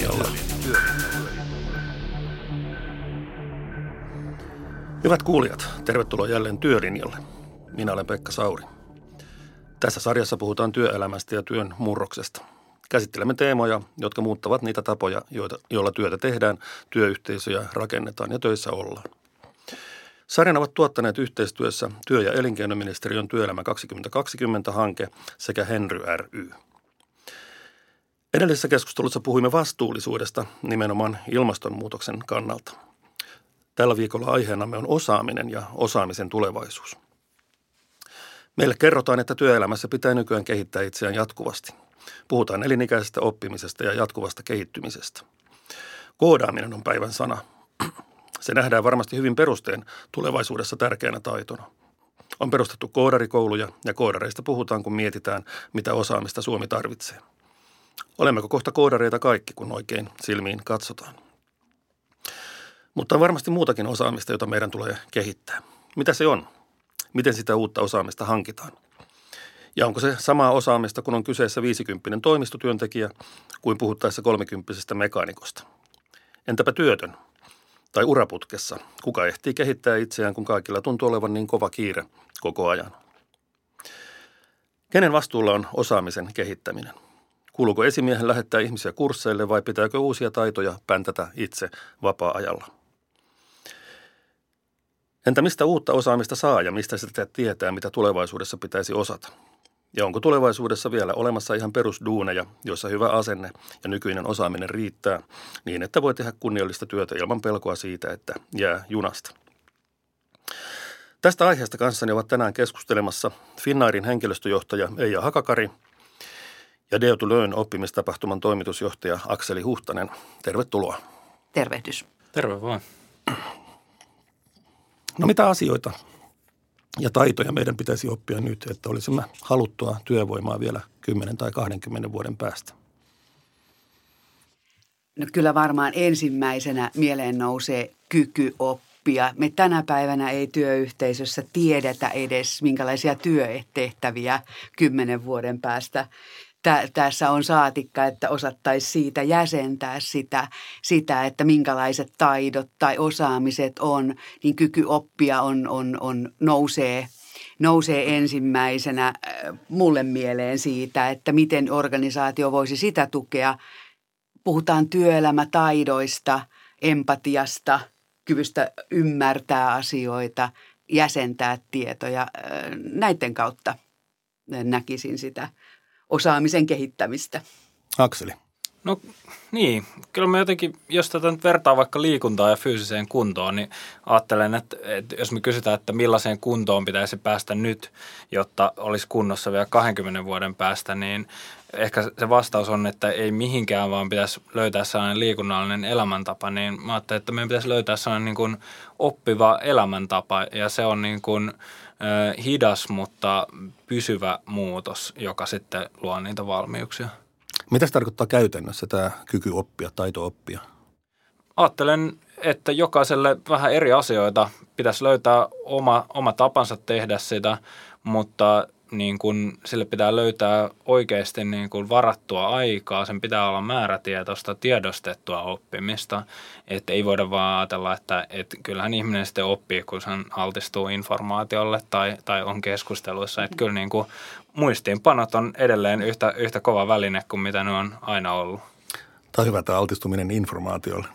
Työlinjalla. Hyvät kuulijat, tervetuloa jälleen Työlinjalle. Minä olen Pekka Sauri. Tässä sarjassa puhutaan työelämästä ja työn murroksesta. Käsittelemme teemoja, jotka muuttavat niitä tapoja, joita, joilla työtä tehdään, työyhteisöjä rakennetaan ja töissä ollaan. Sarjan ovat tuottaneet yhteistyössä työ- ja elinkeinoministeriön Työelämä 2020-hanke sekä Henry ry. Edellisessä keskustelussa puhuimme vastuullisuudesta nimenomaan ilmastonmuutoksen kannalta. Tällä viikolla aiheenamme on osaaminen ja osaamisen tulevaisuus. Meille kerrotaan, että työelämässä pitää nykyään kehittää itseään jatkuvasti. Puhutaan elinikäisestä oppimisesta ja jatkuvasta kehittymisestä. Koodaaminen on päivän sana. Se nähdään varmasti hyvin perusteen tulevaisuudessa tärkeänä taitona. On perustettu koodarikouluja ja koodareista puhutaan, kun mietitään, mitä osaamista Suomi tarvitsee. Olemmeko kohta koodareita kaikki, kun oikein silmiin katsotaan? Mutta on varmasti muutakin osaamista, jota meidän tulee kehittää. Mitä se on? Miten sitä uutta osaamista hankitaan? Ja onko se samaa osaamista, kun on kyseessä 50 toimistotyöntekijä, kuin puhuttaessa 30 mekaanikosta? Entäpä työtön? Tai uraputkessa? Kuka ehtii kehittää itseään, kun kaikilla tuntuu olevan niin kova kiire koko ajan? Kenen vastuulla on osaamisen kehittäminen? Kuuluuko esimiehen lähettää ihmisiä kursseille vai pitääkö uusia taitoja päntätä itse vapaa-ajalla? Entä mistä uutta osaamista saa ja mistä sitä tietää, mitä tulevaisuudessa pitäisi osata? Ja onko tulevaisuudessa vielä olemassa ihan perusduuneja, joissa hyvä asenne ja nykyinen osaaminen riittää niin, että voi tehdä kunniallista työtä ilman pelkoa siitä, että jää junasta? Tästä aiheesta kanssani ovat tänään keskustelemassa Finnairin henkilöstöjohtaja Eija Hakakari ja Deo to Learn oppimistapahtuman toimitusjohtaja Akseli Huhtanen. Tervetuloa. Tervehdys. Terve vaan. No mitä asioita ja taitoja meidän pitäisi oppia nyt, että olisimme haluttua työvoimaa vielä 10 tai 20 vuoden päästä? No kyllä varmaan ensimmäisenä mieleen nousee kyky oppia. Me tänä päivänä ei työyhteisössä tiedetä edes, minkälaisia työtehtäviä kymmenen vuoden päästä tä, tässä on saatikka, että osattaisi siitä jäsentää sitä, sitä, että minkälaiset taidot tai osaamiset on, niin kyky oppia on, on, on nousee nousee ensimmäisenä äh, mulle mieleen siitä, että miten organisaatio voisi sitä tukea. Puhutaan työelämätaidoista, empatiasta, kyvystä ymmärtää asioita, jäsentää tietoja. Äh, näiden kautta näkisin sitä osaamisen kehittämistä. Akseli. No niin, kyllä mä jotenkin, jos tätä nyt vertaa vaikka liikuntaa ja fyysiseen kuntoon, niin ajattelen, että, että jos me kysytään, että millaiseen kuntoon pitäisi päästä nyt, jotta olisi kunnossa vielä 20 vuoden päästä, niin ehkä se vastaus on, että ei mihinkään, vaan pitäisi löytää sellainen liikunnallinen elämäntapa, niin mä ajattelin, että meidän pitäisi löytää sellainen niin kuin oppiva elämäntapa, ja se on niin kuin hidas, mutta pysyvä muutos, joka sitten luo niitä valmiuksia. Mitä se tarkoittaa käytännössä tämä kyky oppia, taito oppia? Ajattelen, että jokaiselle vähän eri asioita pitäisi löytää oma, oma tapansa tehdä sitä, mutta niin kun, sille pitää löytää oikeasti niin kun varattua aikaa, sen pitää olla määrätietoista, tiedostettua oppimista. Että ei voida vaan ajatella, että, että kyllähän ihminen sitten oppii, kun hän altistuu informaatiolle tai, tai on keskusteluissa. Että kyllä niin kuin muistiinpanot on edelleen yhtä, yhtä kova väline kuin mitä ne on aina ollut. Tämä on hyvä tämä altistuminen informaatiolle.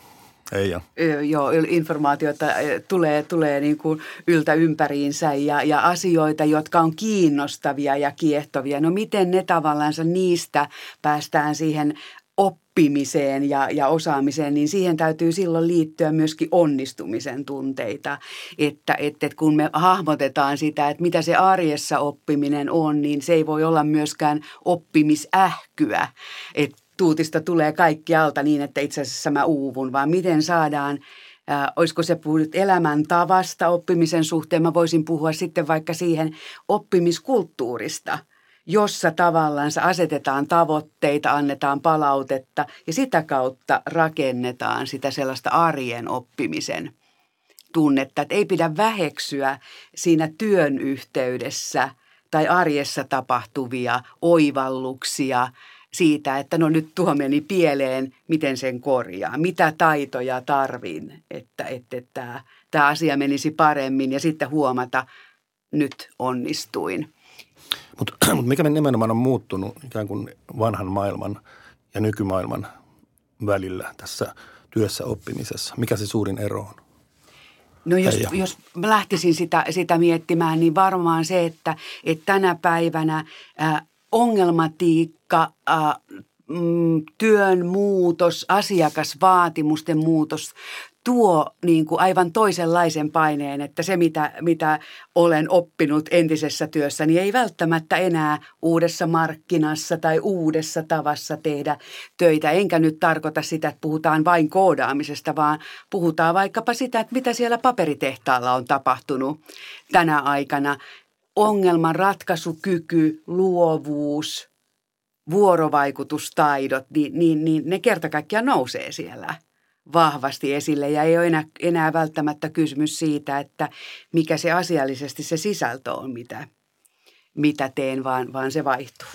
Ei jo. Joo, informaatiota tulee, tulee niin kuin yltä ympäriinsä ja, ja asioita, jotka on kiinnostavia ja kiehtovia. No miten ne tavallaan niistä päästään siihen oppimiseen ja, ja osaamiseen, niin siihen täytyy silloin liittyä myöskin onnistumisen tunteita. Että, että kun me hahmotetaan sitä, että mitä se arjessa oppiminen on, niin se ei voi olla myöskään oppimisähkyä. Että tuutista tulee kaikki alta niin, että itse asiassa mä uuvun, vaan miten saadaan Äh, olisiko se puhunut elämäntavasta oppimisen suhteen. Mä voisin puhua sitten vaikka siihen oppimiskulttuurista, jossa tavallaan asetetaan tavoitteita, annetaan palautetta ja sitä kautta rakennetaan sitä sellaista arjen oppimisen tunnetta. Että ei pidä väheksyä siinä työn yhteydessä tai arjessa tapahtuvia oivalluksia – siitä, että no nyt tuo meni pieleen, miten sen korjaa, mitä taitoja tarvin, että, että, että tämä, tämä asia menisi paremmin ja sitten huomata, nyt onnistuin. Mutta mut mikä nimenomaan on muuttunut ikään kuin vanhan maailman ja nykymaailman välillä tässä työssä oppimisessa? Mikä se suurin ero on? No jos, jos mä lähtisin sitä, sitä miettimään, niin varmaan se, että, että tänä päivänä äh, ongelmatiikka, äh, työn muutos, asiakasvaatimusten muutos tuo niin kuin aivan toisenlaisen paineen, että se mitä, mitä olen oppinut entisessä työssä, niin ei välttämättä enää uudessa markkinassa tai uudessa tavassa tehdä töitä. Enkä nyt tarkoita sitä, että puhutaan vain koodaamisesta, vaan puhutaan vaikkapa sitä, että mitä siellä paperitehtaalla on tapahtunut tänä aikana. Ongelman ratkaisukyky, luovuus, vuorovaikutustaidot, niin, niin, niin ne kerta kaikkiaan nousee siellä vahvasti esille ja ei ole enää, enää välttämättä kysymys siitä, että mikä se asiallisesti se sisältö on, mitä, mitä teen, vaan, vaan se vaihtuu.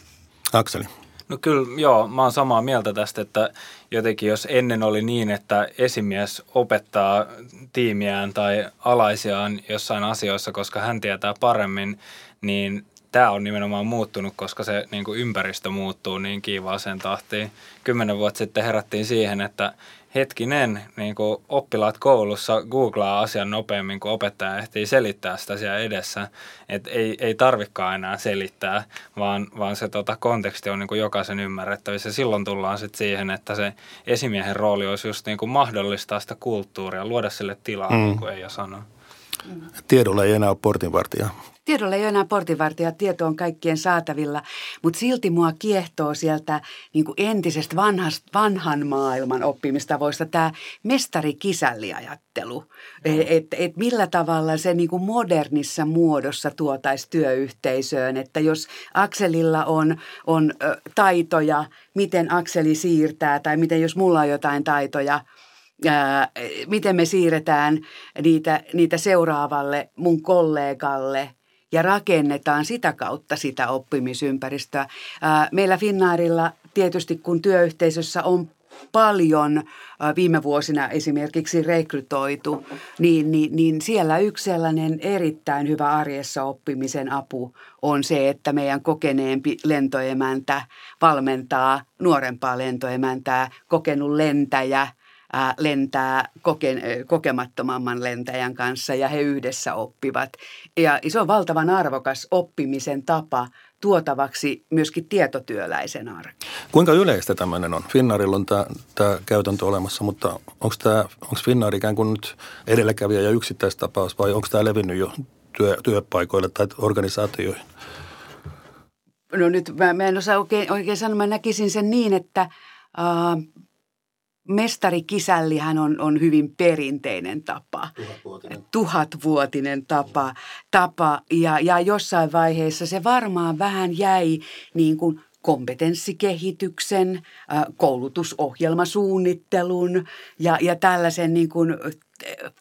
Akseli. No kyllä, joo, mä oon samaa mieltä tästä, että jotenkin jos ennen oli niin, että esimies opettaa tiimiään tai alaisiaan jossain asioissa, koska hän tietää paremmin, niin tämä on nimenomaan muuttunut, koska se niin kuin ympäristö muuttuu niin kiivaaseen tahtiin. Kymmenen vuotta sitten herättiin siihen, että hetkinen, niin kuin oppilaat koulussa googlaa asian nopeammin, kuin opettaja ehtii selittää sitä siellä edessä. Et ei, ei tarvikaan enää selittää, vaan, vaan se tota, konteksti on niin kuin jokaisen ymmärrettävissä. Silloin tullaan sitten siihen, että se esimiehen rooli olisi just niin kuin mahdollistaa sitä kulttuuria, luoda sille tilaa, mm. niin kuin ei sano. Tiedolla ei enää ole portinvartija. Tiedolla ei ole enää portinvartija, tieto on kaikkien saatavilla, mutta silti mua kiehtoo sieltä niin kuin entisestä vanhast, vanhan maailman oppimistavoista tämä mestari-kisälli-ajattelu. Että et, et millä tavalla se niin kuin modernissa muodossa tuotaisi työyhteisöön, että jos Akselilla on, on ö, taitoja, miten Akseli siirtää tai miten jos mulla on jotain taitoja – miten me siirretään niitä, niitä seuraavalle mun kollegalle ja rakennetaan sitä kautta sitä oppimisympäristöä. Meillä Finnaarilla tietysti kun työyhteisössä on paljon viime vuosina esimerkiksi rekrytoitu, niin, niin, niin siellä yksi sellainen erittäin hyvä arjessa oppimisen apu on se, että meidän kokeneempi lentoemäntä valmentaa nuorempaa lentoemäntää, kokenut lentäjä – lentää koke, kokemattomamman lentäjän kanssa ja he yhdessä oppivat. Ja se on valtavan arvokas oppimisen tapa tuotavaksi myöskin tietotyöläisen arkeen. Kuinka yleistä tämmöinen on? Finnaarilla on tämä, tämä käytäntö olemassa, mutta onko, tämä, onko Finnaari ikään kuin nyt edelläkävijä ja yksittäistapaus vai onko tämä levinnyt jo työ, työpaikoille tai organisaatioihin? No nyt mä, mä en osaa oikein, oikein sanoa. Mä näkisin sen niin, että äh, mestarikisällihän on, on hyvin perinteinen tapa. Tuhatvuotinen. Tuhatvuotinen tapa. tapa ja, ja jossain vaiheessa se varmaan vähän jäi niin kuin kompetenssikehityksen, koulutusohjelmasuunnittelun ja, ja tällaisen niin kuin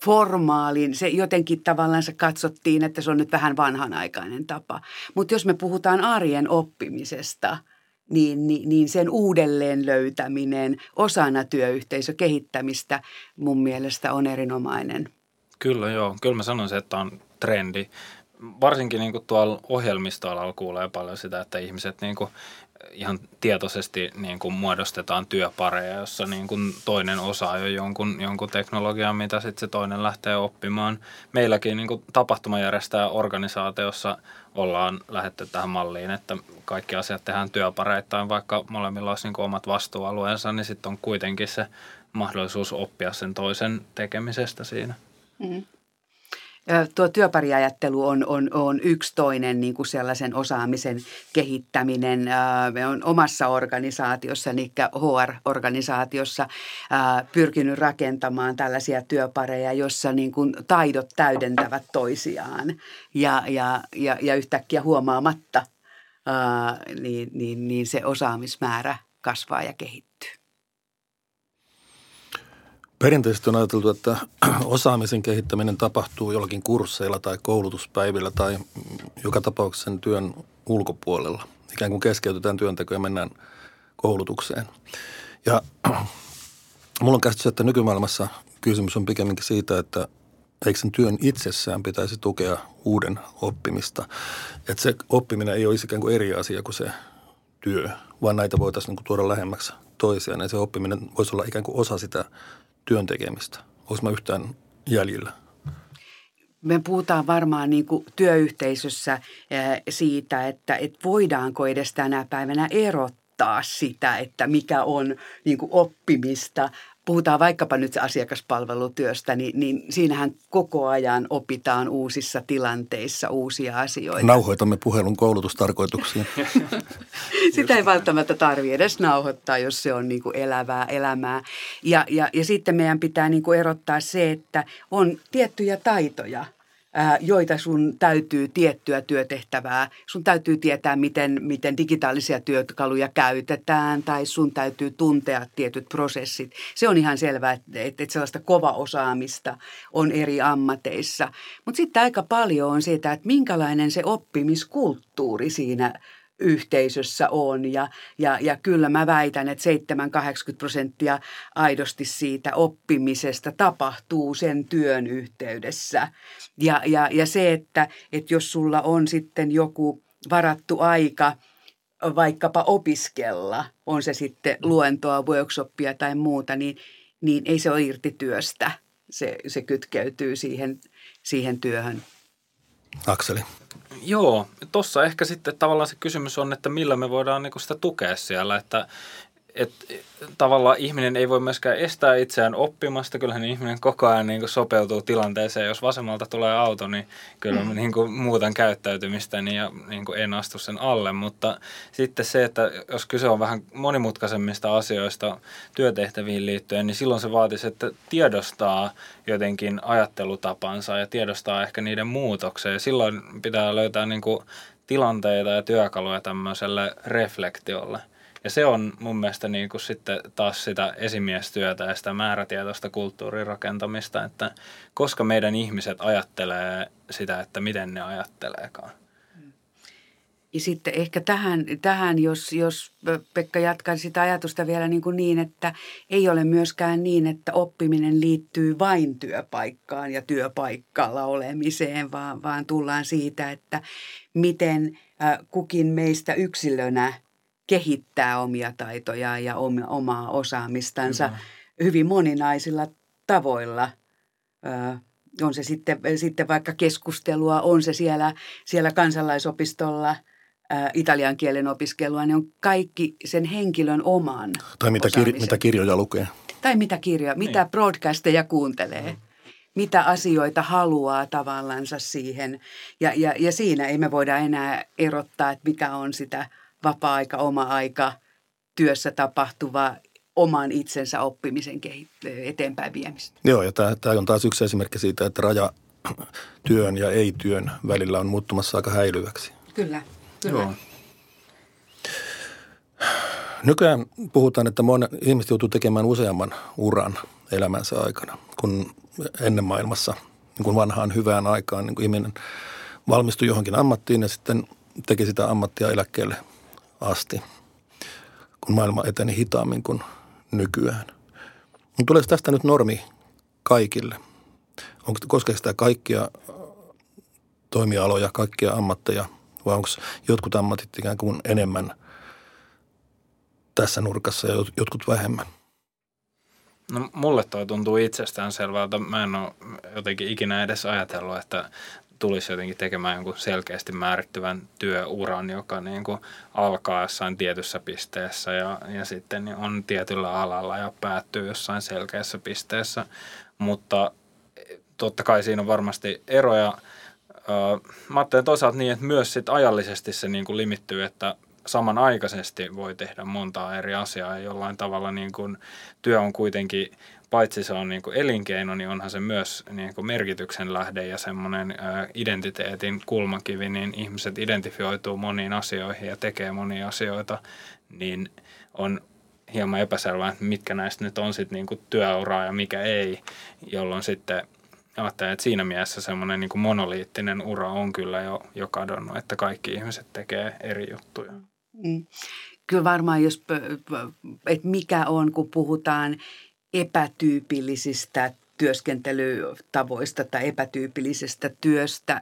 formaalin, se jotenkin tavallaan se katsottiin, että se on nyt vähän vanhanaikainen tapa. Mutta jos me puhutaan arjen oppimisesta – niin, niin, niin sen uudelleen löytäminen osana työyhteisökehittämistä mun mielestä on erinomainen. Kyllä joo, kyllä mä sanoisin, että on trendi. Varsinkin niin kuin tuolla ohjelmistoalalla kuulee paljon sitä, että ihmiset niin kuin ihan tietoisesti niin kuin muodostetaan työpareja, jossa niin kuin toinen osaa jo jonkun, jonkun teknologian, mitä sitten se toinen lähtee oppimaan. Meilläkin niin kuin tapahtumajärjestää organisaatiossa ollaan lähetty tähän malliin, että kaikki asiat tehdään työpareittain, vaikka molemmilla olisi niin omat vastuualueensa, niin sitten on kuitenkin se mahdollisuus oppia sen toisen tekemisestä siinä. Mm. Tuo työpariajattelu on, on, on yksi toinen niin kuin sellaisen osaamisen kehittäminen. Me on omassa organisaatiossa, eli HR-organisaatiossa, pyrkinyt rakentamaan tällaisia työpareja, jossa niin kuin taidot täydentävät toisiaan ja, ja, ja, ja yhtäkkiä huomaamatta niin, niin, niin se osaamismäärä kasvaa ja kehittyy. Perinteisesti on ajateltu, että osaamisen kehittäminen tapahtuu jollakin kursseilla tai koulutuspäivillä tai joka tapauksessa sen työn ulkopuolella. Ikään kuin keskeytetään työnteko ja mennään koulutukseen. Ja mulla on käsitys, että nykymaailmassa kysymys on pikemminkin siitä, että eikö sen työn itsessään pitäisi tukea uuden oppimista. Että se oppiminen ei olisi ikään kuin eri asia kuin se työ, vaan näitä voitaisiin niin tuoda lähemmäksi toisiaan. Ja se oppiminen voisi olla ikään kuin osa sitä työn tekemistä. Olisi mä yhtään jäljellä? Me puhutaan varmaan niin kuin työyhteisössä siitä, että, että voidaanko edes tänä päivänä erottaa sitä, että mikä on niin kuin oppimista puhutaan vaikkapa nyt asiakaspalvelutyöstä, niin, niin siinähän koko ajan opitaan uusissa tilanteissa uusia asioita. Nauhoitamme puhelun koulutustarkoituksiin. Sitä ei välttämättä tarvitse edes nauhoittaa, jos se on niin kuin elävää elämää. Ja, ja, ja sitten meidän pitää niin kuin erottaa se, että on tiettyjä taitoja – joita sun täytyy tiettyä työtehtävää, sun täytyy tietää, miten, miten digitaalisia työkaluja käytetään tai sun täytyy tuntea tietyt prosessit. Se on ihan selvää, että, että sellaista kova osaamista on eri ammateissa. Mutta sitten aika paljon on siitä, että minkälainen se oppimiskulttuuri siinä yhteisössä on. Ja, ja, ja kyllä mä väitän, että 7-80 prosenttia aidosti siitä oppimisesta tapahtuu sen työn yhteydessä. Ja, ja, ja se, että, että jos sulla on sitten joku varattu aika vaikkapa opiskella, on se sitten luentoa, workshoppia tai muuta, niin, niin ei se ole irti työstä. Se, se kytkeytyy siihen, siihen työhön. Akseli. Joo, tuossa ehkä sitten tavallaan se kysymys on, että millä me voidaan niinku sitä tukea siellä, että että tavallaan ihminen ei voi myöskään estää itseään oppimasta. Kyllähän ihminen koko ajan niin kuin sopeutuu tilanteeseen. Jos vasemmalta tulee auto, niin kyllä mä niin kuin muutan käyttäytymistäni ja niin kuin en astu sen alle. Mutta sitten se, että jos kyse on vähän monimutkaisemmista asioista työtehtäviin liittyen, niin silloin se vaatisi, että tiedostaa jotenkin ajattelutapansa ja tiedostaa ehkä niiden muutoksia. Ja silloin pitää löytää niin kuin tilanteita ja työkaluja tämmöiselle reflektiolle. Ja se on mun mielestä niin kuin sitten taas sitä esimiestyötä ja sitä määrätietoista kulttuurin rakentamista, että koska meidän ihmiset ajattelee sitä, että miten ne ajatteleekaan. Ja sitten ehkä tähän, tähän jos, jos Pekka jatkaa sitä ajatusta vielä niin, kuin niin, että ei ole myöskään niin, että oppiminen liittyy vain työpaikkaan ja työpaikalla olemiseen, vaan, vaan tullaan siitä, että miten kukin meistä yksilönä kehittää omia taitojaan ja omaa osaamistansa Kyllä. hyvin moninaisilla tavoilla. on se sitten, sitten vaikka keskustelua, on se siellä, siellä kansalaisopistolla – italian kielen opiskelua, ne on kaikki sen henkilön oman Tai mitä, kir- mitä kirjoja lukee. Tai mitä kirjoja, niin. mitä broadcasteja kuuntelee. Mm. Mitä asioita haluaa tavallansa siihen. Ja, ja, ja siinä ei me voida enää erottaa, että mikä on sitä vapaa-aika, oma aika, työssä tapahtuva oman itsensä oppimisen eteenpäin viemistä. Joo, ja tämä, tämä on taas yksi esimerkki siitä, että raja työn ja ei-työn välillä on muuttumassa aika häilyväksi. Kyllä, kyllä. Joo. Nykyään puhutaan, että moni ihmiset joutuu tekemään useamman uran elämänsä aikana, kun ennen maailmassa, niin kuin vanhaan hyvään aikaan, niin kuin ihminen valmistui johonkin ammattiin ja sitten teki sitä ammattia eläkkeelle asti, kun maailma eteni hitaammin kuin nykyään. Mutta tuleeko tästä nyt normi kaikille? Onko, koskeeko sitä kaikkia toimialoja, kaikkia ammatteja vai onko jotkut ammatit ikään kuin enemmän tässä nurkassa ja jotkut vähemmän? No mulle toi tuntuu itsestään selvältä. Mä en ole jotenkin ikinä edes ajatellut, että tulisi jotenkin tekemään jonkun selkeästi määrittyvän työuran, joka niin kuin alkaa jossain tietyssä pisteessä ja, ja sitten on tietyllä alalla ja päättyy jossain selkeässä pisteessä. Mutta totta kai siinä on varmasti eroja. Mä ajattelen toisaalta niin, että myös sit ajallisesti se niin kuin limittyy, että samanaikaisesti voi tehdä montaa eri asiaa ja jollain tavalla niin kuin työ on kuitenkin paitsi se on niin kuin elinkeino, niin onhan se myös niin kuin merkityksen lähde ja semmoinen identiteetin kulmakivi, niin ihmiset identifioituu moniin asioihin ja tekee monia asioita, niin on hieman epäselvää, että mitkä näistä nyt on sitten niin työuraa ja mikä ei, jolloin sitten ajattelen, että siinä mielessä semmoinen niin monoliittinen ura on kyllä jo, jo kadonnut, että kaikki ihmiset tekee eri juttuja. Mm. kyllä varmaan, jos, että mikä on, kun puhutaan epätyypillisistä työskentelytavoista tai epätyypillisestä työstä,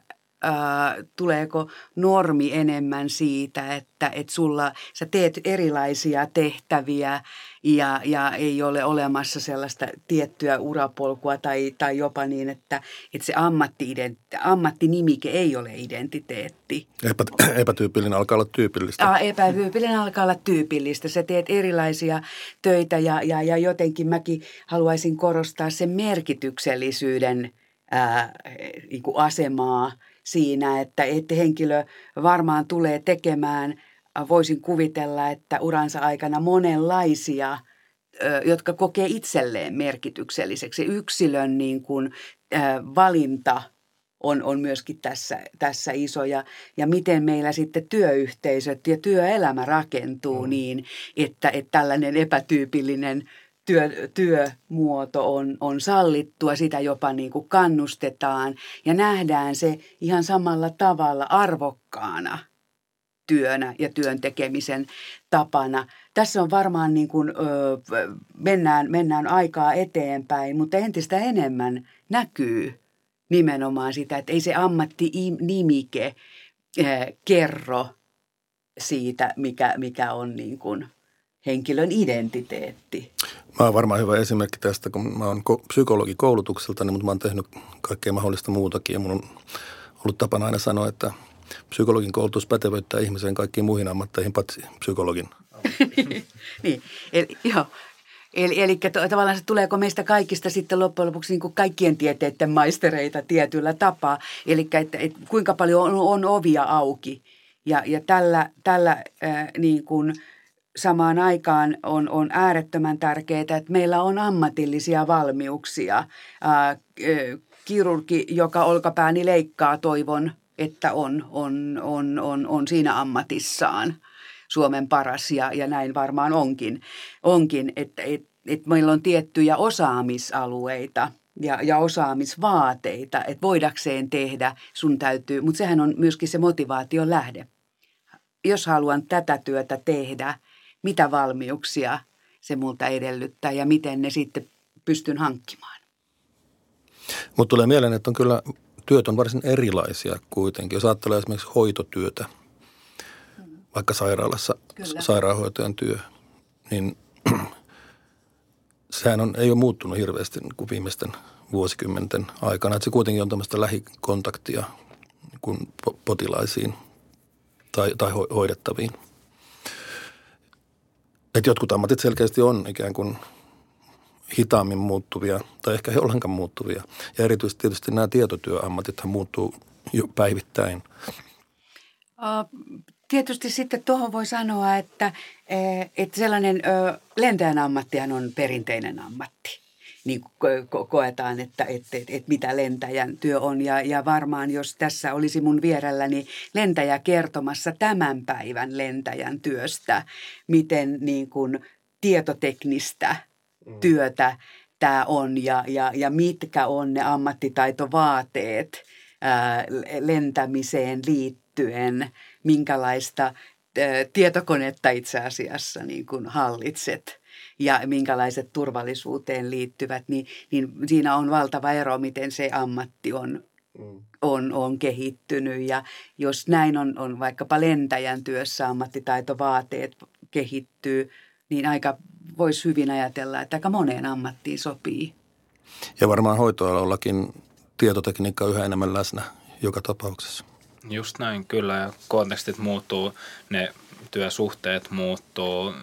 tuleeko normi enemmän siitä, että et sulla, sä teet erilaisia tehtäviä ja, ja ei ole olemassa sellaista tiettyä urapolkua tai, tai jopa niin, että, että se ammatti, ammattinimike ei ole identiteetti. Epä, epätyypillinen alkaa olla tyypillistä. Aa, epätyypillinen alkaa olla tyypillistä. Sä teet erilaisia töitä ja, ja, ja jotenkin mäkin haluaisin korostaa sen merkityksellisyyden ää, niin asemaa – siinä, että, että henkilö varmaan tulee tekemään, voisin kuvitella, että uransa aikana monenlaisia jotka kokee itselleen merkitykselliseksi. Yksilön niin kuin, valinta on, on myöskin tässä, tässä iso ja, ja miten meillä sitten työyhteisöt ja työelämä rakentuu mm. niin, että, että tällainen epätyypillinen työ, työmuoto on, on sallittua, sitä jopa niin kuin kannustetaan ja nähdään se ihan samalla tavalla arvokkaana työnä ja työn tekemisen tapana. Tässä on varmaan niin kuin, ö, mennään, mennään aikaa eteenpäin, mutta entistä enemmän näkyy nimenomaan sitä, että ei se ammattinimike kerro siitä, mikä, mikä on niin kuin henkilön identiteetti. Mä oon varmaan hyvä esimerkki tästä, kun mä oon psykologi koulutukselta, niin, mutta mä oon tehnyt kaikkea mahdollista muutakin. Ja mun on ollut tapana aina sanoa, että psykologin koulutus pätevöittää ihmiseen kaikkiin muihin ammatteihin, paitsi psykologin. niin, eli, joo. Eli, eli tavallaan se tuleeko meistä kaikista sitten loppujen lopuksi niin kuin kaikkien tieteiden maistereita tietyllä tapaa. Eli että, että kuinka paljon on, on ovia auki. Ja, ja tällä, tällä äh, niin kuin – samaan aikaan on, on äärettömän tärkeää, että meillä on ammatillisia valmiuksia. Ää, kirurgi, joka olkapääni leikkaa, toivon, että on, on, on, on, on siinä ammatissaan Suomen paras ja, ja näin varmaan onkin, onkin että et, et meillä on tiettyjä osaamisalueita ja, ja osaamisvaateita, että voidakseen tehdä sun täytyy, mutta sehän on myöskin se motivaation lähde. Jos haluan tätä työtä tehdä – mitä valmiuksia se multa edellyttää ja miten ne sitten pystyn hankkimaan. Mutta tulee mieleen, että on kyllä työt on varsin erilaisia kuitenkin. Jos ajattelee esimerkiksi hoitotyötä, vaikka sairaalassa kyllä. sairaanhoitajan työ, niin sehän on, ei ole muuttunut hirveästi niin kuin viimeisten vuosikymmenten aikana. Että se kuitenkin on tämmöistä lähikontaktia kuin potilaisiin tai, tai hoidettaviin – että jotkut ammatit selkeästi on ikään kuin hitaammin muuttuvia tai ehkä he ollenkaan muuttuvia. Ja erityisesti tietysti nämä tietotyöammatithan muuttuu jo päivittäin. Tietysti sitten tuohon voi sanoa, että, e, että sellainen lentäjän ammattihan on perinteinen ammatti niin ko- koetaan, että, että, että, että mitä lentäjän työ on. Ja, ja varmaan jos tässä olisi mun vierelläni lentäjä kertomassa tämän päivän lentäjän työstä, miten niin kuin tietoteknistä mm. työtä tämä on ja, ja, ja mitkä on ne ammattitaitovaateet ää, lentämiseen liittyen, minkälaista ää, tietokonetta itse asiassa niin kuin hallitset – ja minkälaiset turvallisuuteen liittyvät, niin, niin siinä on valtava ero, miten se ammatti on, mm. on, on kehittynyt. Ja jos näin on, on vaikkapa lentäjän työssä ammattitaitovaateet kehittyy, niin aika voisi hyvin ajatella, että aika moneen ammattiin sopii. Ja varmaan hoitoalallakin tietotekniikka on yhä enemmän läsnä joka tapauksessa. Just näin, kyllä. Ja kontekstit muuttuu, ne työsuhteet muuttuu,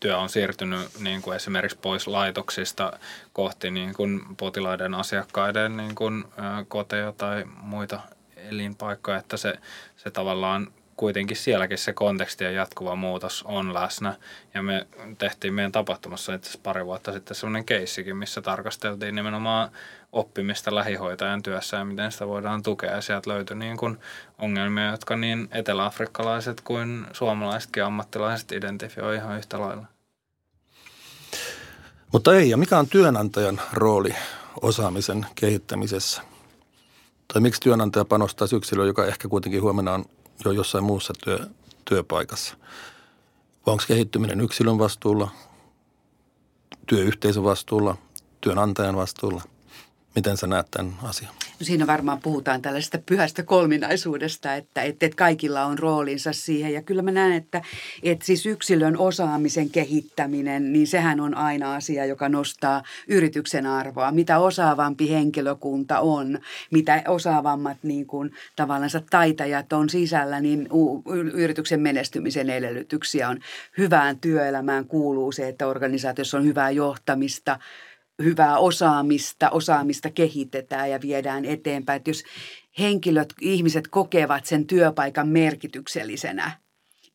työ on siirtynyt niin kuin esimerkiksi pois laitoksista kohti niin kuin potilaiden asiakkaiden niin kuin, koteja tai muita elinpaikkoja, että se, se tavallaan kuitenkin sielläkin se konteksti ja jatkuva muutos on läsnä. Ja me tehtiin meidän tapahtumassa itse pari vuotta sitten sellainen keissikin, missä tarkasteltiin nimenomaan oppimista lähihoitajan työssä ja miten sitä voidaan tukea. Ja sieltä löytyi niin kuin ongelmia, jotka niin eteläafrikkalaiset kuin suomalaisetkin ammattilaiset identifioi ihan yhtä lailla. Mutta ei, ja mikä on työnantajan rooli osaamisen kehittämisessä? Tai miksi työnantaja panostaa yksilöön, joka ehkä kuitenkin huomenna on jo jossain muussa työ, työpaikassa? Vai onko kehittyminen yksilön vastuulla, työyhteisön vastuulla, työnantajan vastuulla? Miten sä näet tämän asian? No siinä varmaan puhutaan tällaisesta pyhästä kolminaisuudesta, että, että, että kaikilla on roolinsa siihen. Ja kyllä mä näen, että, että siis yksilön osaamisen kehittäminen, niin sehän on aina asia, joka nostaa yrityksen arvoa. Mitä osaavampi henkilökunta on, mitä osaavammat niin kuin, tavallaan taitajat on sisällä, niin yrityksen menestymisen edellytyksiä on. Hyvään työelämään kuuluu se, että organisaatiossa on hyvää johtamista – hyvää osaamista, osaamista kehitetään ja viedään eteenpäin. Että jos henkilöt, ihmiset kokevat sen työpaikan merkityksellisenä,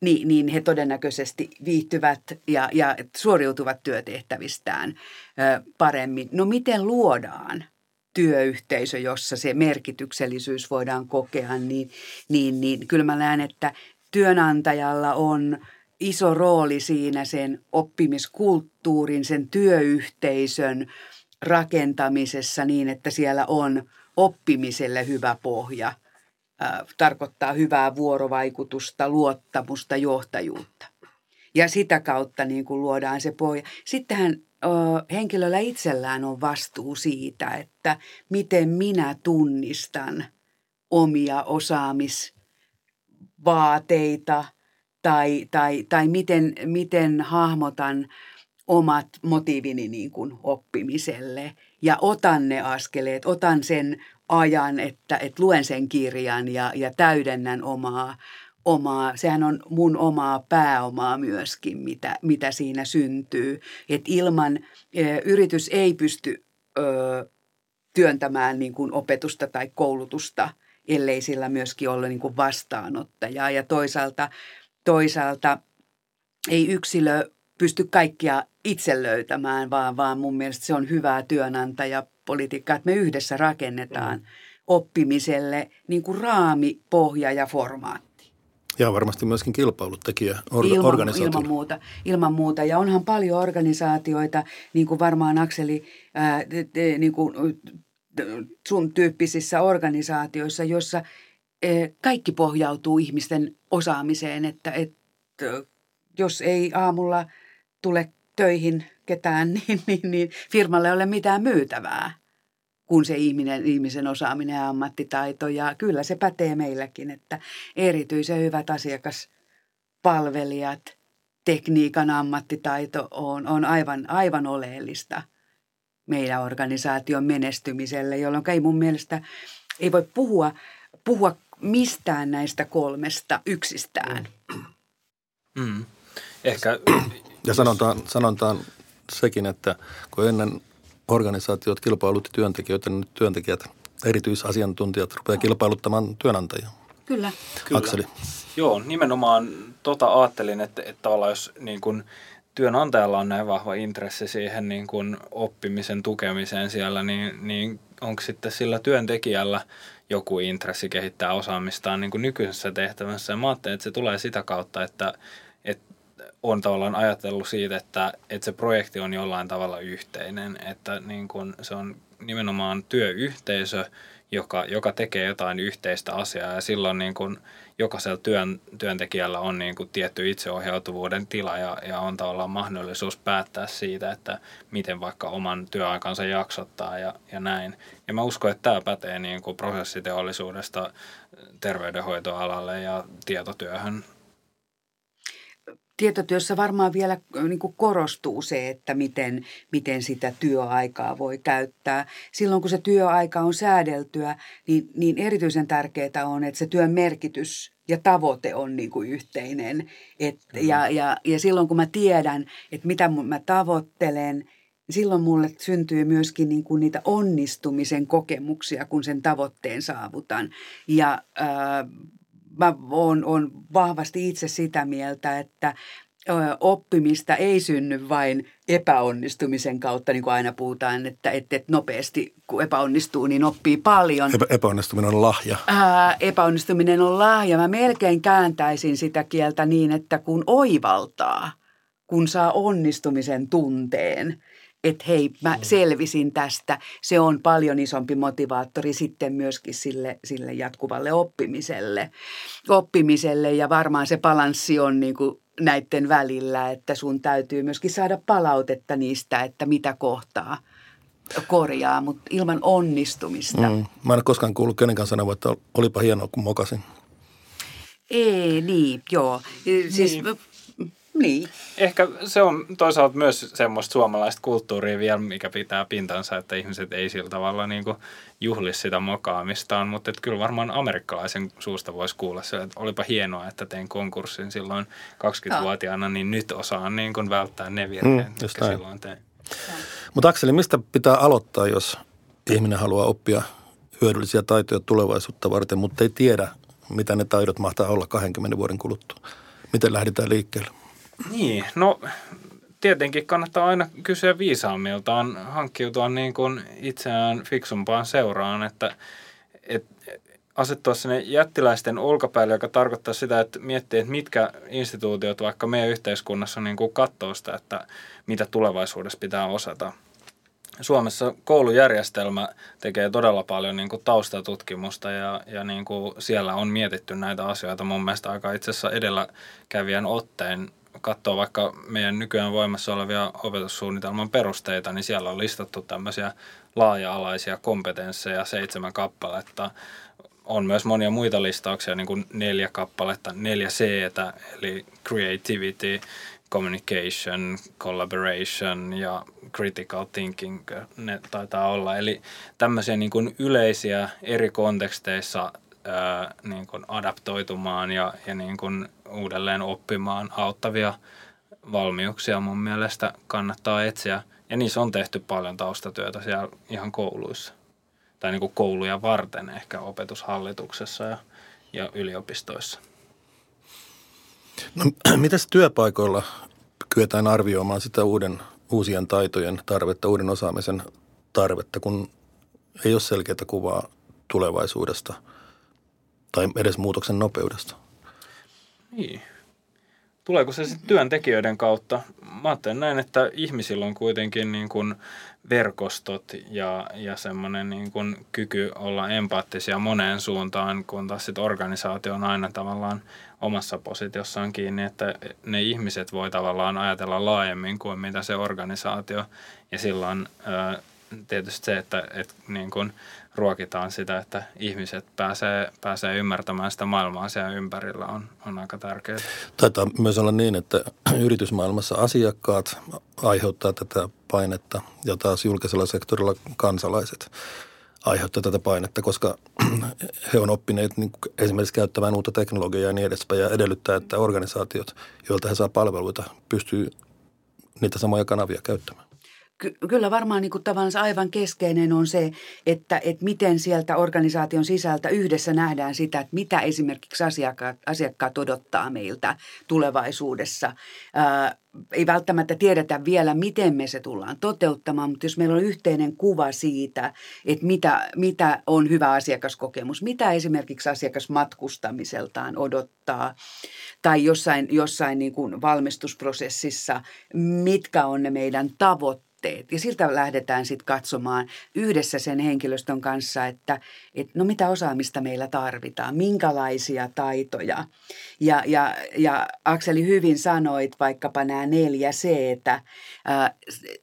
niin, niin he todennäköisesti viihtyvät ja, ja suoriutuvat työtehtävistään paremmin. No miten luodaan työyhteisö, jossa se merkityksellisyys voidaan kokea, niin, niin, niin kyllä mä näen, että työnantajalla on – iso rooli siinä sen oppimiskulttuurin, sen työyhteisön rakentamisessa niin, että siellä on oppimiselle hyvä pohja. tarkoittaa hyvää vuorovaikutusta, luottamusta, johtajuutta. Ja sitä kautta niin kuin luodaan se pohja. Sittenhän henkilöllä itsellään on vastuu siitä, että miten minä tunnistan omia osaamisvaateita – tai, tai, tai miten, miten hahmotan omat motiivini niin kuin oppimiselle ja otan ne askeleet, otan sen ajan, että, että luen sen kirjan ja, ja täydennän omaa, omaa, sehän on mun omaa pääomaa myöskin, mitä, mitä siinä syntyy. Et ilman, e, yritys ei pysty ö, työntämään niin kuin opetusta tai koulutusta, ellei sillä myöskin ole niin kuin vastaanottajaa. Ja toisaalta toisaalta ei yksilö pysty kaikkia itse löytämään, vaan, vaan mun mielestä se on hyvää työnantajapolitiikkaa, että me yhdessä rakennetaan mm. oppimiselle niin kuin raami, pohja ja formaatti. Ja varmasti myöskin kilpailutekijä or- ilman, ilman muuta, ilman muuta. Ja onhan paljon organisaatioita, niin kuin varmaan Akseli, ää, te, te, niin kuin sun tyyppisissä organisaatioissa, jossa kaikki pohjautuu ihmisten osaamiseen, että, että jos ei aamulla tule töihin ketään, niin, niin, niin firmalle ei ole mitään myytävää kuin se ihminen, ihmisen osaaminen ja ammattitaito. Ja kyllä se pätee meilläkin, että erityisen hyvät asiakaspalvelijat, tekniikan ammattitaito on, on aivan, aivan oleellista meidän organisaation menestymiselle, jolloin ei mun mielestä ei voi puhua, puhua mistään näistä kolmesta yksistään. Mm. Ehkä... Ja sanotaan, sanotaan sekin, että kun ennen organisaatiot kilpailutti työntekijöitä, niin nyt työntekijät, erityisasiantuntijat rupeaa kilpailuttamaan työnantajia. Kyllä. Kyllä. Akseli. Joo, nimenomaan tota ajattelin, että, että tavallaan jos niin kun työnantajalla on näin vahva intressi siihen niin kun oppimisen tukemiseen siellä, niin, niin onko sitten sillä työntekijällä – joku intressi kehittää osaamistaan niin kuin nykyisessä tehtävässä. Ja mä ajattelen, että se tulee sitä kautta, että, että on tavallaan ajatellut siitä, että, että se projekti on jollain tavalla yhteinen, että niin kuin se on nimenomaan työyhteisö, joka, joka tekee jotain yhteistä asiaa ja silloin niin kuin jokaisella työn, työntekijällä on niin kuin tietty itseohjautuvuuden tila ja, ja on tavallaan mahdollisuus päättää siitä, että miten vaikka oman työaikansa jaksottaa ja, ja näin. Ja mä uskon, että tämä pätee niin kuin prosessiteollisuudesta terveydenhoitoalalle ja tietotyöhön tietotyössä varmaan vielä niin kuin korostuu se, että miten, miten sitä työaikaa voi käyttää. Silloin kun se työaika on säädeltyä, niin, niin erityisen tärkeää on, että se työn merkitys ja tavoite on niin kuin yhteinen. Et, mm. ja, ja, ja silloin kun mä tiedän, että mitä mä tavoittelen, silloin mulle syntyy myöskin niin kuin niitä onnistumisen kokemuksia, kun sen tavoitteen saavutan. Ja äh, mä oon, oon vahvasti itse sitä mieltä, että oppimista ei synny vain epäonnistumisen kautta, niin kuin aina puhutaan, että, että, että nopeasti kun epäonnistuu, niin oppii paljon. Epä, epäonnistuminen on lahja. Ää, epäonnistuminen on lahja. Mä melkein kääntäisin sitä kieltä niin, että kun oivaltaa, kun saa onnistumisen tunteen – että hei, mä mm. selvisin tästä. Se on paljon isompi motivaattori sitten myöskin sille, sille jatkuvalle oppimiselle. oppimiselle. Ja varmaan se balanssi on niin kuin näiden välillä, että sun täytyy myöskin saada palautetta niistä, että mitä kohtaa korjaa, mutta ilman onnistumista. Mm. Mä en ole koskaan kuullut kenenkään sanoa, että olipa hienoa, kun mokasin. Ei, niin, joo. Siis niin. Niin. Ehkä se on toisaalta myös semmoista suomalaista kulttuuria vielä, mikä pitää pintansa, että ihmiset ei sillä tavalla niin kuin juhli sitä mokaamistaan, mutta että kyllä varmaan amerikkalaisen suusta voisi kuulla se, että olipa hienoa, että tein konkurssin silloin 20-vuotiaana, niin nyt osaan niin kuin välttää ne virheet, mm, jotka silloin tein. Mutta Akseli, mistä pitää aloittaa, jos ihminen haluaa oppia hyödyllisiä taitoja tulevaisuutta varten, mutta ei tiedä, mitä ne taidot mahtaa olla 20 vuoden kuluttua? Miten lähdetään liikkeelle? Niin, no tietenkin kannattaa aina kysyä viisaammiltaan, hankkiutua niin kuin itseään fiksumpaan seuraan, että et, asettua sinne jättiläisten ulkopäälle, joka tarkoittaa sitä, että miettii, että mitkä instituutiot vaikka meidän yhteiskunnassa niin kuin katsoo sitä, että mitä tulevaisuudessa pitää osata. Suomessa koulujärjestelmä tekee todella paljon niin kuin taustatutkimusta ja, ja niin kuin siellä on mietitty näitä asioita mun mielestä aika itse asiassa edelläkävijän otteen katsoo vaikka meidän nykyään voimassa olevia opetussuunnitelman perusteita, niin siellä on listattu tämmöisiä laaja-alaisia kompetensseja, seitsemän kappaletta. On myös monia muita listauksia, niin kuin neljä kappaletta, neljä c eli creativity, communication, collaboration ja critical thinking, ne taitaa olla. Eli tämmöisiä niin kuin yleisiä eri konteksteissa ää, niin kuin adaptoitumaan ja, ja niin kuin uudelleen oppimaan auttavia valmiuksia mun mielestä kannattaa etsiä. Ja niissä on tehty paljon taustatyötä siellä ihan kouluissa. Tai niin kuin kouluja varten ehkä opetushallituksessa ja, ja yliopistoissa. No, miten työpaikoilla kyetään arvioimaan sitä uuden, uusien taitojen tarvetta, uuden osaamisen tarvetta, kun ei ole selkeää kuvaa tulevaisuudesta tai edes muutoksen nopeudesta? Niin. Tuleeko se sitten työntekijöiden kautta? Mä ajattelen näin, että ihmisillä on kuitenkin niin kuin verkostot ja, ja semmoinen niin kuin kyky olla empaattisia moneen suuntaan, kun taas sit organisaatio on aina tavallaan omassa positiossaan kiinni, että ne ihmiset voi tavallaan ajatella laajemmin kuin mitä se organisaatio. Ja silloin tietysti se, että, että niin kuin ruokitaan sitä, että ihmiset pääsee, pääsee ymmärtämään sitä maailmaa siellä ympärillä on, on aika tärkeää. Taitaa myös olla niin, että yritysmaailmassa asiakkaat aiheuttaa tätä painetta ja taas julkisella sektorilla kansalaiset aiheuttaa tätä painetta, koska he on oppineet niin esimerkiksi käyttämään uutta teknologiaa ja niin edespäin ja edellyttää, että organisaatiot, joilta he saa palveluita, pystyy niitä samoja kanavia käyttämään ky- kyllä varmaan niin kuin tavallaan aivan keskeinen on se, että, että miten sieltä organisaation sisältä yhdessä nähdään sitä, että mitä esimerkiksi asiakkaat, asiakkaat odottaa meiltä tulevaisuudessa. Ää, ei välttämättä tiedetä vielä, miten me se tullaan toteuttamaan, mutta jos meillä on yhteinen kuva siitä, että mitä, mitä on hyvä asiakaskokemus, mitä esimerkiksi asiakas matkustamiseltaan odottaa, tai jossain, jossain niin kuin valmistusprosessissa, mitkä on ne meidän tavoitteet, puutteet. Ja siltä lähdetään sitten katsomaan yhdessä sen henkilöstön kanssa, että, että no mitä osaamista meillä tarvitaan, minkälaisia taitoja. Ja, ja, ja Akseli hyvin sanoit vaikkapa nämä neljä c että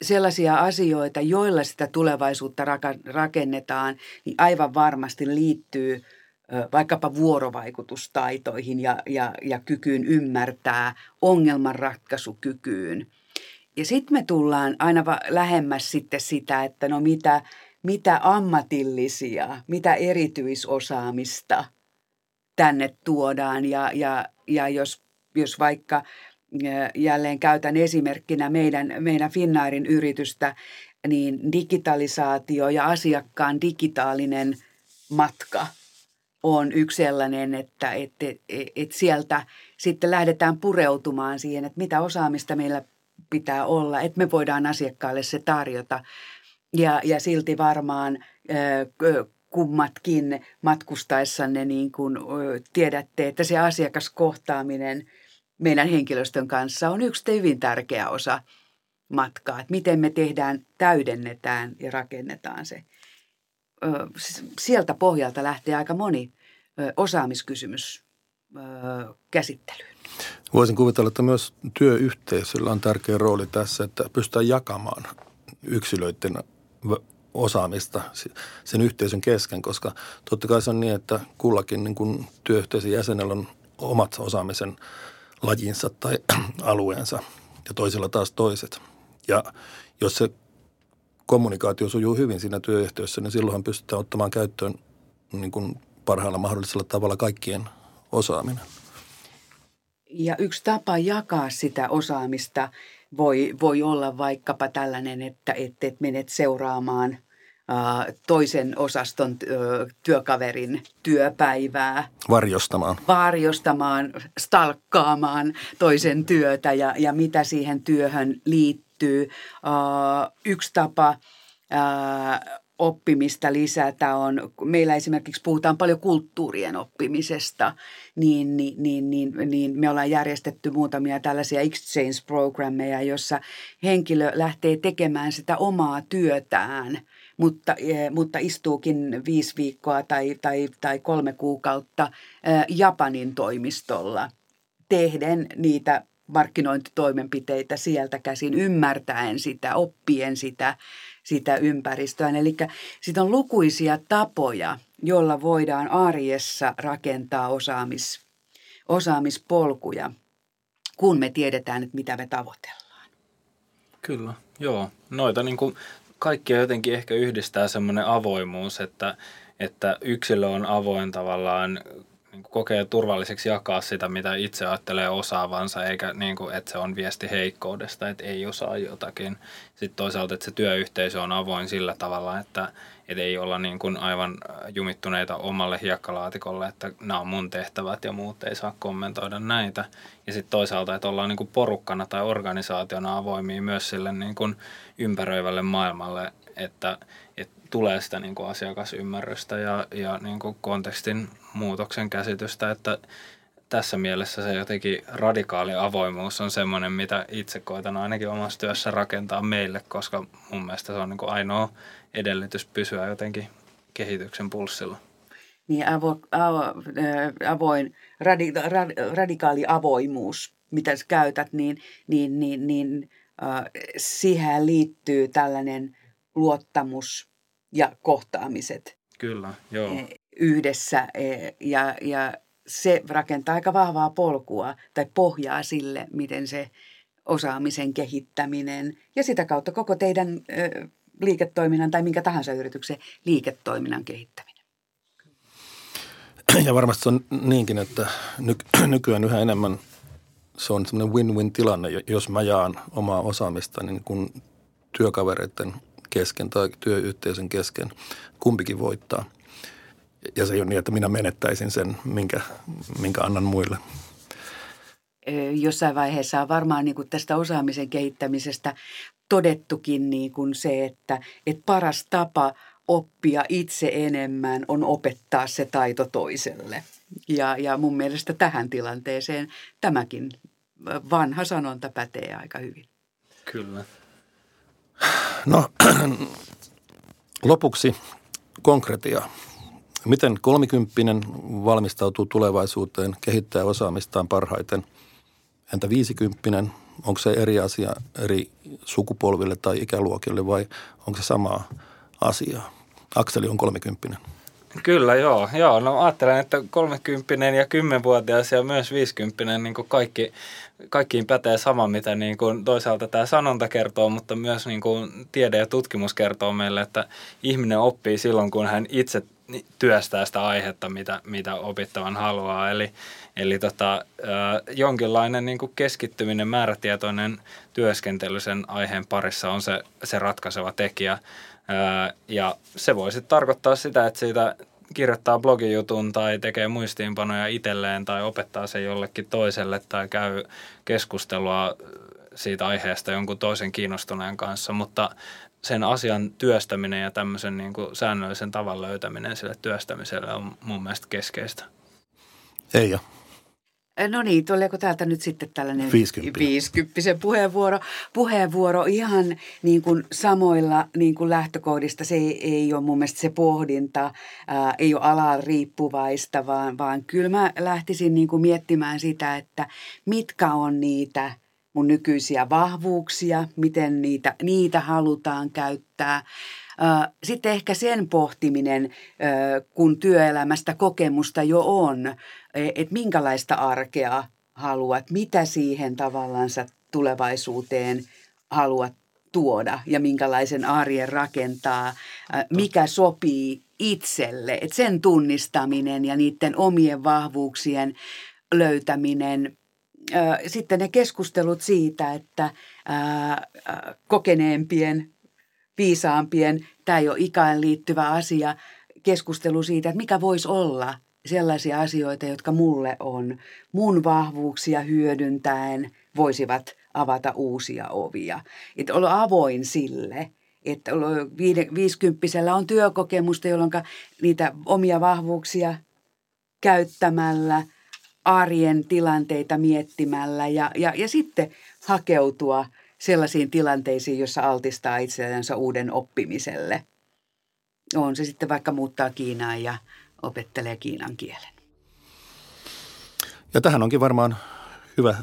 sellaisia asioita, joilla sitä tulevaisuutta rakennetaan, niin aivan varmasti liittyy vaikkapa vuorovaikutustaitoihin ja, ja, ja kykyyn ymmärtää, ongelmanratkaisukykyyn – ja sitten me tullaan aina lähemmäs sitten sitä, että no mitä, mitä ammatillisia, mitä erityisosaamista tänne tuodaan. Ja, ja, ja jos, jos vaikka jälleen käytän esimerkkinä meidän, meidän Finnairin yritystä, niin digitalisaatio ja asiakkaan digitaalinen matka on yksi sellainen, että, että, että, että sieltä sitten lähdetään pureutumaan siihen, että mitä osaamista meillä pitää olla, että me voidaan asiakkaalle se tarjota. Ja, ja silti varmaan kummatkin matkustaessanne niin kuin tiedätte, että se asiakaskohtaaminen meidän henkilöstön kanssa on yksi hyvin tärkeä osa matkaa. Että miten me tehdään, täydennetään ja rakennetaan se. Sieltä pohjalta lähtee aika moni osaamiskysymys käsittelyyn. Voisin kuvitella, että myös työyhteisöllä on tärkeä rooli tässä, että pystytään jakamaan yksilöiden osaamista sen yhteisön kesken, koska totta kai se on niin, että kullakin niin kuin työyhteisön jäsenellä on omat osaamisen lajinsa tai alueensa ja toisilla taas toiset. Ja jos se kommunikaatio sujuu hyvin siinä työyhteisössä, niin silloin pystytään ottamaan käyttöön niin kuin parhaalla mahdollisella tavalla kaikkien osaaminen. Ja yksi tapa jakaa sitä osaamista voi, voi olla vaikkapa tällainen, että, että et menet seuraamaan toisen osaston työkaverin työpäivää. Varjostamaan. Varjostamaan, stalkkaamaan toisen työtä ja, ja mitä siihen työhön liittyy. Yksi tapa oppimista lisätä on, meillä esimerkiksi puhutaan paljon kulttuurien oppimisesta, niin, niin, niin, niin, niin me ollaan järjestetty muutamia tällaisia exchange-programmeja, jossa henkilö lähtee tekemään sitä omaa työtään, mutta, e, mutta istuukin viisi viikkoa tai, tai, tai kolme kuukautta Japanin toimistolla tehden niitä markkinointitoimenpiteitä sieltä käsin, ymmärtäen sitä, oppien sitä, sitä ympäristöä. Eli siitä on lukuisia tapoja, joilla voidaan arjessa rakentaa osaamis, osaamispolkuja, kun me tiedetään, että mitä me tavoitellaan. Kyllä, joo. Noita niin kuin kaikkia jotenkin ehkä yhdistää semmoinen avoimuus, että, että yksilö on avoin tavallaan niin kuin kokee turvalliseksi jakaa sitä, mitä itse ajattelee osaavansa, eikä niin kuin, että se on viesti heikkoudesta, että ei osaa jotakin. Sitten toisaalta, että se työyhteisö on avoin sillä tavalla, että, että ei olla niin kuin aivan jumittuneita omalle hiekkalaatikolle, että nämä on mun tehtävät ja muut ei saa kommentoida näitä. Ja sitten toisaalta, että ollaan niin kuin porukkana tai organisaationa avoimia myös sille niin kuin ympäröivälle maailmalle, että, että tulee sitä niin kuin asiakasymmärrystä ja, ja niin kuin kontekstin muutoksen käsitystä, että tässä mielessä se jotenkin radikaali avoimuus on semmoinen, mitä itse koitan ainakin omassa työssä rakentaa meille, koska mun mielestä se on niin kuin ainoa edellytys pysyä jotenkin kehityksen pulssilla. Niin avo, avo, avoin, radi, rad, radikaali avoimuus, mitä sä käytät, niin, niin, niin, niin äh, siihen liittyy tällainen luottamus ja kohtaamiset. Kyllä, joo. E, yhdessä e, ja, ja se rakentaa aika vahvaa polkua tai pohjaa sille, miten se osaamisen kehittäminen ja sitä kautta koko teidän liiketoiminnan tai minkä tahansa yrityksen liiketoiminnan kehittäminen. Ja varmasti se on niinkin, että nykyään yhä enemmän se on semmoinen win-win tilanne, jos mä jaan omaa osaamista niin kuin työkavereiden kesken tai työyhteisön kesken. Kumpikin voittaa. Ja se ei ole niin, että minä menettäisin sen, minkä, minkä annan muille. Jossain vaiheessa on varmaan niin kuin tästä osaamisen kehittämisestä todettukin niin kuin se, että, että paras tapa oppia itse enemmän on opettaa se taito toiselle. Ja, ja mun mielestä tähän tilanteeseen tämäkin vanha sanonta pätee aika hyvin. Kyllä. No lopuksi konkretia. Miten kolmikymppinen valmistautuu tulevaisuuteen, kehittää osaamistaan parhaiten? Entä viisikymppinen? Onko se eri asia eri sukupolville tai ikäluokille vai onko se sama asia? Akseli on kolmikymppinen. Kyllä, joo. joo. No ajattelen, että 30 ja 10-vuotias ja myös 50 niin kuin kaikki, kaikkiin pätee sama, mitä niin kuin toisaalta tämä sanonta kertoo, mutta myös niin kuin tiede ja tutkimus kertoo meille, että ihminen oppii silloin, kun hän itse työstää sitä aihetta, mitä, mitä opittavan haluaa. Eli, eli tota, jonkinlainen niin kuin keskittyminen, määrätietoinen työskentely sen aiheen parissa on se, se ratkaiseva tekijä – ja se voi sitten tarkoittaa sitä, että siitä kirjoittaa blogijutun tai tekee muistiinpanoja itselleen tai opettaa se jollekin toiselle tai käy keskustelua siitä aiheesta jonkun toisen kiinnostuneen kanssa, mutta sen asian työstäminen ja tämmöisen niin kuin säännöllisen tavan löytäminen sille työstämiselle on mun mielestä keskeistä. Ei No niin, tuleeko täältä nyt sitten tällainen 50. 50 puheenvuoro, puheenvuoro ihan niin kuin samoilla niin kuin lähtökohdista. Se ei, ei ole mun mielestä se pohdinta, ää, ei ole alan riippuvaista, vaan, vaan kyllä mä lähtisin niin kuin miettimään sitä, että mitkä on niitä mun nykyisiä vahvuuksia, miten niitä, niitä halutaan käyttää. Sitten ehkä sen pohtiminen, kun työelämästä kokemusta jo on, että minkälaista arkea haluat, mitä siihen tavallansa tulevaisuuteen haluat tuoda ja minkälaisen arjen rakentaa, mikä sopii itselle. Et sen tunnistaminen ja niiden omien vahvuuksien löytäminen. Sitten ne keskustelut siitä, että kokeneempien viisaampien, tämä ei ole ikään liittyvä asia, keskustelu siitä, että mikä voisi olla sellaisia asioita, jotka mulle on mun vahvuuksia hyödyntäen voisivat avata uusia ovia. Että olla avoin sille, että viisikymppisellä on työkokemusta, jolloin niitä omia vahvuuksia käyttämällä, arjen tilanteita miettimällä ja, ja, ja sitten hakeutua – sellaisiin tilanteisiin, jossa altistaa itseänsä uuden oppimiselle. On se sitten vaikka muuttaa Kiinaan ja opettelee kiinan kielen. Ja tähän onkin varmaan hyvä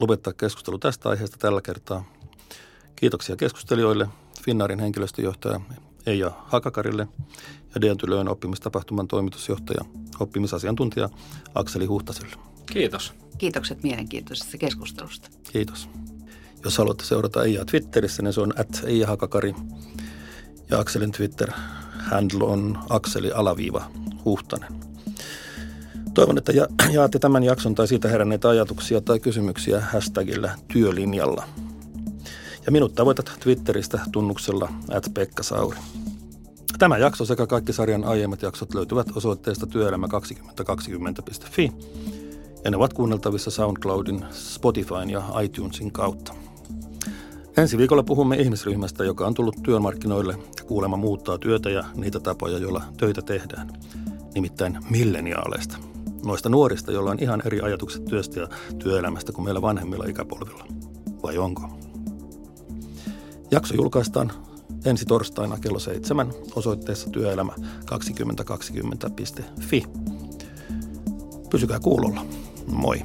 lopettaa keskustelu tästä aiheesta tällä kertaa. Kiitoksia keskustelijoille, Finnaarin henkilöstöjohtaja Eija Hakakarille ja Deontylöön oppimistapahtuman toimitusjohtaja, oppimisasiantuntija Akseli Huhtaselle. Kiitos. Kiitokset mielenkiintoisesta keskustelusta. Kiitos. Jos haluatte seurata Eija Twitterissä, niin se on at Eija Hakakari. Ja Akselin Twitter-handle on Akseli alaviiva Huhtanen. Toivon, että jaatte tämän jakson tai siitä heränneitä ajatuksia tai kysymyksiä hashtagillä työlinjalla. Ja minut tavoitat Twitteristä tunnuksella at Pekka Sauri. Tämä jakso sekä kaikki sarjan aiemmat jaksot löytyvät osoitteesta työelämä2020.fi ja ne ovat kuunneltavissa SoundCloudin, Spotifyn ja iTunesin kautta. Ensi viikolla puhumme ihmisryhmästä, joka on tullut työmarkkinoille ja kuulemma muuttaa työtä ja niitä tapoja, joilla töitä tehdään. Nimittäin milleniaaleista. Noista nuorista, joilla on ihan eri ajatukset työstä ja työelämästä kuin meillä vanhemmilla ikäpolvilla. Vai onko? Jakso julkaistaan ensi torstaina kello seitsemän osoitteessa työelämä 2020.fi. Pysykää kuulolla. Moi.